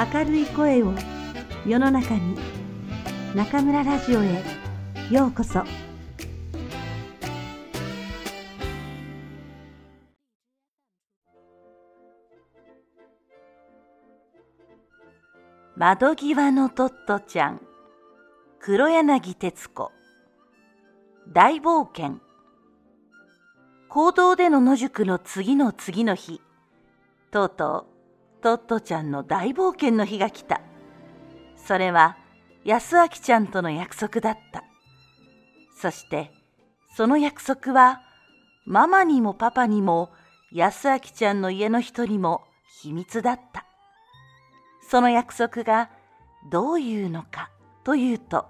明るい声を世の中に中村ラジオへようこそ。窓際のトットちゃん黒柳徹子。大冒険。行動での野宿の次の次の日。とうとうトットちゃんの大冒険の日が来た。それは安明ちゃんとの約束だった。そしてその約束はママにもパパにも安明ちゃんの家の人にも秘密だった。その約束がどういうのかというと、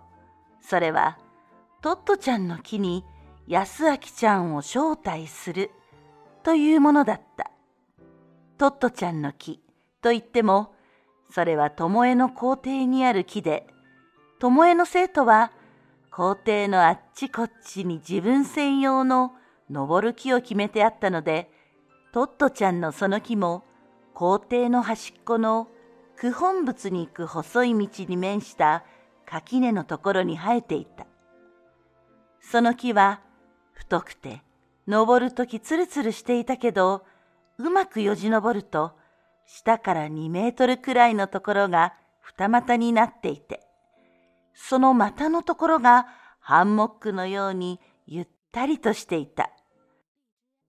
それはトットちゃんの木に安明ちゃんを招待するというものだった。トットちゃんの木といっても、それは巴の校庭にある木で、巴の生徒は校庭のあっちこっちに自分専用の登る木を決めてあったので、トットちゃんのその木も校庭の端っこの九本仏に行く細い道に面した垣根のところに生えていた。その木は太くて登るときつるつるしていたけど、うまくよじ登ると下から2メートルくらいのところが二股になっていて、その股のところがハンモックのようにゆったりとしていた。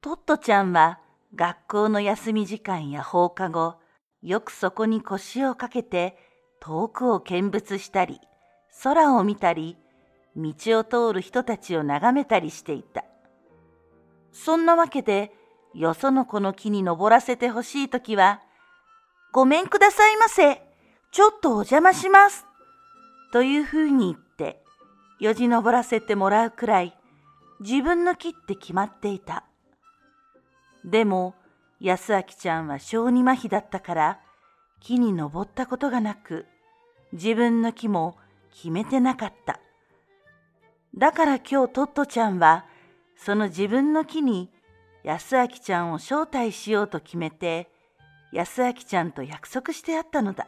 トットちゃんは学校の休み時間や放課後、よくそこに腰をかけて遠くを見物したり、空を見たり、道を通る人たちを眺めたりしていた。そんなわけで、よその子の木に登らせてほしいときは、ごめんくださいませ。ちょっとお邪魔します。というふうに言って、よじ登らせてもらうくらい、自分の木って決まっていた。でも、安明ちゃんは小児麻痺だったから木に登ったことがなく自分の木も決めてなかった。だから今日トットちゃんはその自分の木に安明ちゃんを招待しようと決めて安明ちゃんと約束してあったのだ。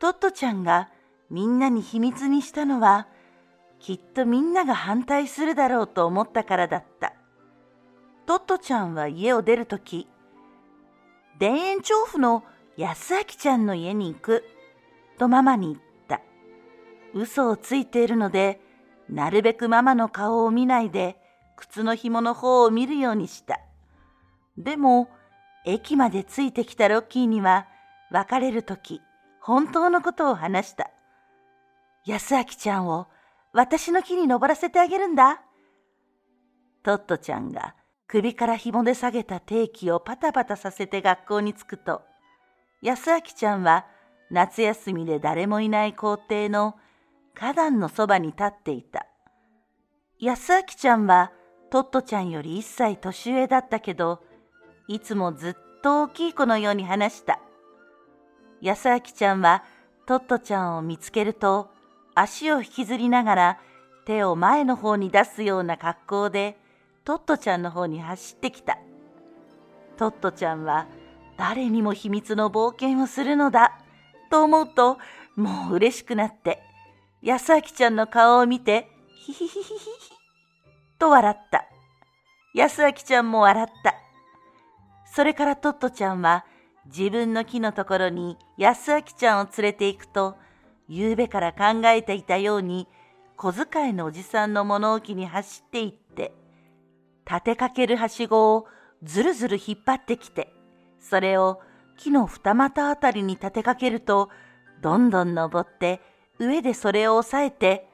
トットちゃんがみんなに秘密にしたのはきっとみんなが反対するだろうと思ったからだった。トットちゃんは家を出るとき、田園調布の安明ちゃんの家に行く、とママに言った。嘘をついているので、なるべくママの顔を見ないで、靴の紐の方を見るようにした。でも、駅までついてきたロッキーには、別れるとき、本当のことを話した。安明ちゃんを私の木に登らせてあげるんだ。トットちゃんが首から紐で下げた定期をパタパタさせて学校に着くと、安明ちゃんは夏休みで誰もいない校庭の花壇のそばに立っていた。安明ちゃんはトットちゃんより一歳年上だったけど、いつもずっと大きい子のように話した。安明ちゃんはトットちゃんを見つけると、足を引きずりながら手を前の方に出すような格好で、トットちゃんの方に走ってきた。トットちゃんは誰にも秘密の冒険をするのだと思うともう嬉しくなって安明ちゃんの顔を見てヒヒヒヒヒヒと笑った。安明ちゃんも笑った。それからトットちゃんは自分の木のところに安明ちゃんを連れて行くと夕べから考えていたように小遣いのおじさんの物置に走って行って立てかけるはしごをずるずる引っ張ってきて、それを木の二股あたりに立てかけると、どんどん登って上でそれを押さえて、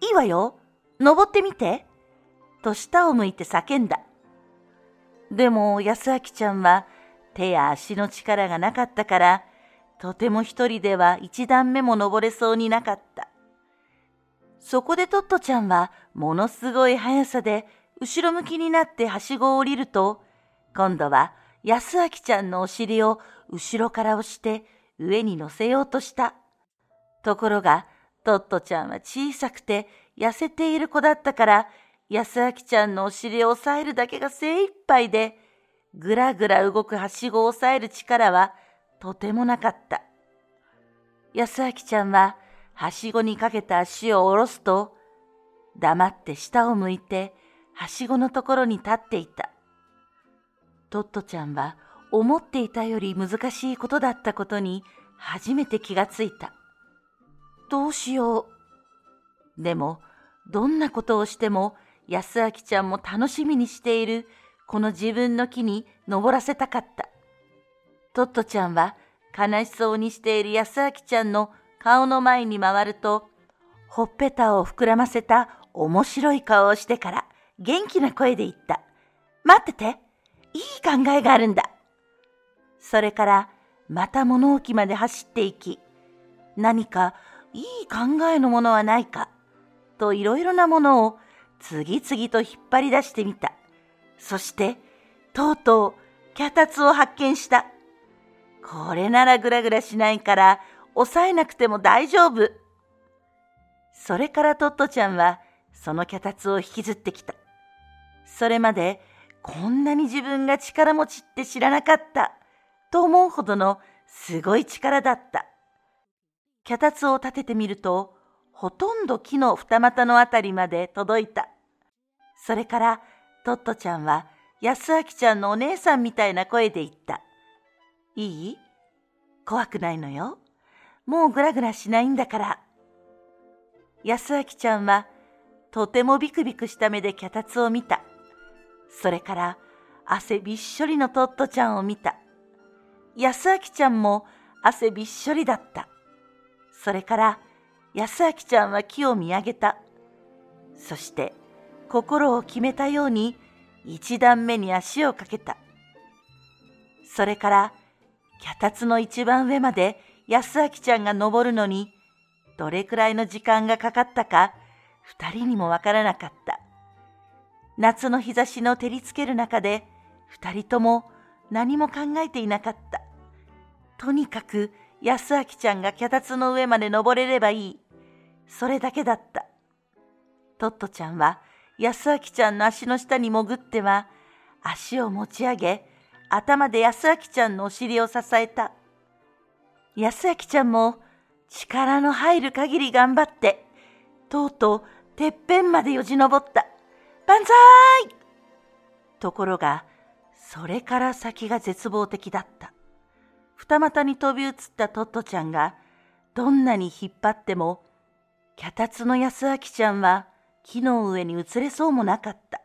いいわよ、登ってみて、と下を向いて叫んだ。でも安明ちゃんは手や足の力がなかったから、とても一人では一段目も登れそうになかった。そこでトットちゃんはものすごい速さで後ろ向きになってはしごを降りると、今度は安明ちゃんのお尻を後ろから押して上に乗せようとした。ところが、トットちゃんは小さくて痩せている子だったから、安明ちゃんのお尻を押さえるだけが精一杯で、ぐらぐら動くはしごを押さえる力はとてもなかった。安明ちゃんははしごにかけた足を下ろすと、黙って下を向いてはしごのところに立っていた。トットちゃんは思っていたより難しいことだったことに初めて気がついた。どうしよう。でも、どんなことをしても安明ちゃんも楽しみにしているこの自分の木に登らせたかった。トットちゃんは悲しそうにしている安明ちゃんの顔の前に回ると、ほっぺたを膨らませた面白い顔をしてから元気な声で言った。待ってて、いい考えがあるんだ。それからまた物置まで走っていき、何かいい考えのものはないか、といろいろなものを次々と引っ張り出してみた。そして、とうとう脚立を発見した。これならぐらぐらしないから、抑えなくても大丈夫。それからトットちゃんは、その脚立を引きずってきた。それまで、こんなに自分が力持ちって知らなかった、と思うほどのすごい力だった。脚立を立ててみると、ほとんど木の二股のあたりまで届いた。それから、トットちゃんは、安明ちゃんのお姉さんみたいな声で言った。いい？怖くないのよ。もうぐらぐらしないんだから。安明ちゃんは、とてもビクビクした目で脚立を見た。それから、汗びっしょりのトットちゃんを見た。安明ちゃんも汗びっしょりだった。それから、安明ちゃんは木を見上げた。そして、心を決めたように、一段目に足をかけた。それから、脚立の一番上まで安明ちゃんが登るのに、どれくらいの時間がかかったか、二人にもわからなかった。夏の日差しの照りつける中で、二人とも何も考えていなかった。とにかく安明ちゃんが脚立の上まで登れればいい。それだけだった。トットちゃんは安明ちゃんの足の下に潜っては、足を持ち上げ、頭で安明ちゃんのお尻を支えた。安明ちゃんも力の入る限り頑張って、とうとうてっぺんまでよじ登った。万歳ところが、それから先が絶望的だった。二股に飛び移ったトットちゃんが、どんなに引っ張っても、脚立の安明ちゃんは木の上に移れそうもなかった。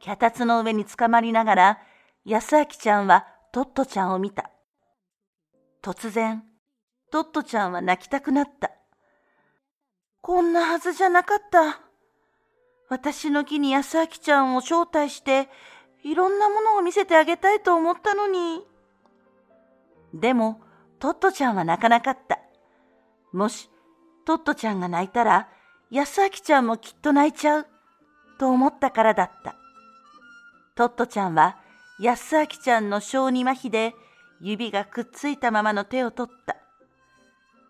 脚立の上につかまりながら、安明ちゃんはトットちゃんを見た。突然、トットちゃんは泣きたくなった。こんなはずじゃなかった。私の木に安明ちゃんを招待して、いろんなものを見せてあげたいと思ったのに。でも、トットちゃんは泣かなかった。もし、トットちゃんが泣いたら、安明ちゃんもきっと泣いちゃう、と思ったからだった。トットちゃんは、安明ちゃんの小児麻痺で指がくっついたままの手を取った。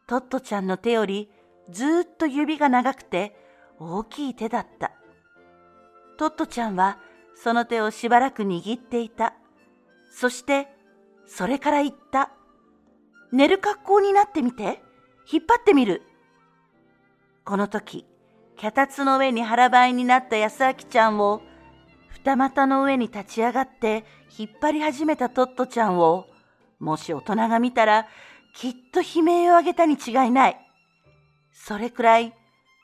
トットちゃんの手よりずっと指が長くて大きい手だった。トットちゃんはその手をしばらく握っていた。そしてそれから言った。寝る格好になってみて。引っ張ってみる。この時、脚立の上に腹ばいになった安明ちゃんを二股の上に立ち上がって引っ張り始めたトットちゃんを、もし大人が見たら、きっと悲鳴を上げたに違いない。それくらい、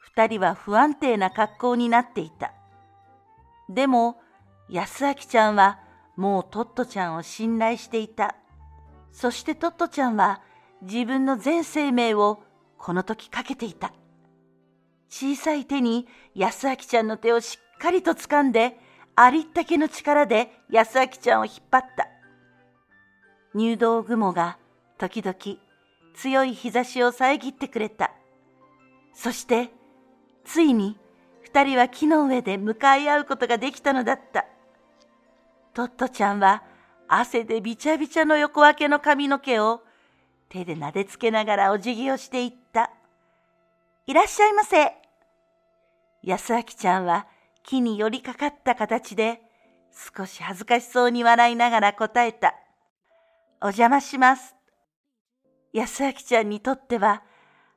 二人は不安定な格好になっていた。でも、安明ちゃんは、もうトットちゃんを信頼していた。そしてトットちゃんは、自分の全生命をこの時かけていた。小さい手に安明ちゃんの手をしっかりと掴んで、ありったけの力で安明ちゃんを引っ張った。入道雲が時々強い日差しを遮ってくれた。そして、ついに二人は木の上で向かい合うことができたのだった。トットちゃんは汗でびちゃびちゃの横分けの髪の毛を手で撫でつけながらお辞儀をしていった。いらっしゃいませ。安明ちゃんは木に寄りかかった形で、少し恥ずかしそうに笑いながら答えた。お邪魔します。安明ちゃんにとっては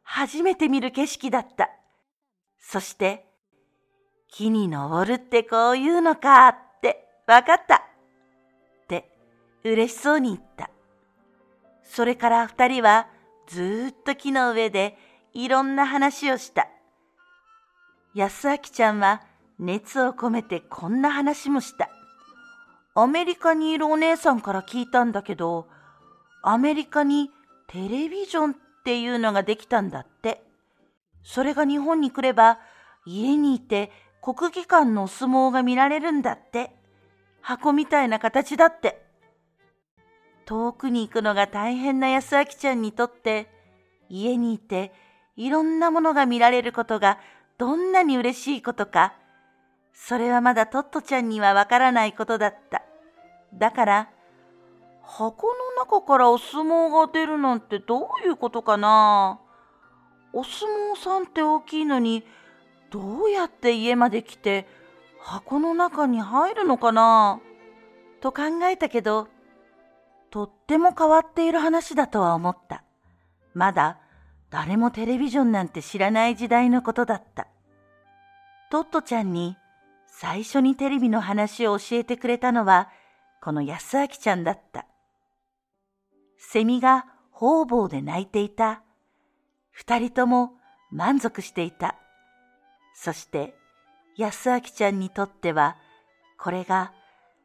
初めて見る景色だった。そして、木に登るってこういうのかってわかった。って嬉しそうに言った。それから二人はずっと木の上でいろんな話をした。安明ちゃんは熱を込めてこんな話もした。アメリカにいるお姉さんから聞いたんだけど、アメリカにテレビジョンっていうのができたんだって。それが日本に来れば家にいて国技館の相撲が見られるんだって。箱みたいな形だって。遠くに行くのが大変な安明ちゃんにとって家にいていろんなものが見られることがどんなに嬉しいことかそれはまだトットちゃんにはわからないことだった。だから箱の中からお相撲が出るなんてどういうことかなお相撲さんって大きいのにどうやって家まで来て箱の中に入るのかなと考えたけどとっても変わっている話だとは思った。まだ誰もテレビジョンなんて知らない時代のことだった。トットちゃんに最初にテレビの話を教えてくれたのはこの安明ちゃんだった。セミが方々で鳴いていた。二人とも満足していた。そして安明ちゃんにとってはこれが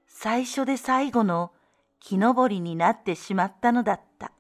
最初で最後の木登りになってしまったのだった。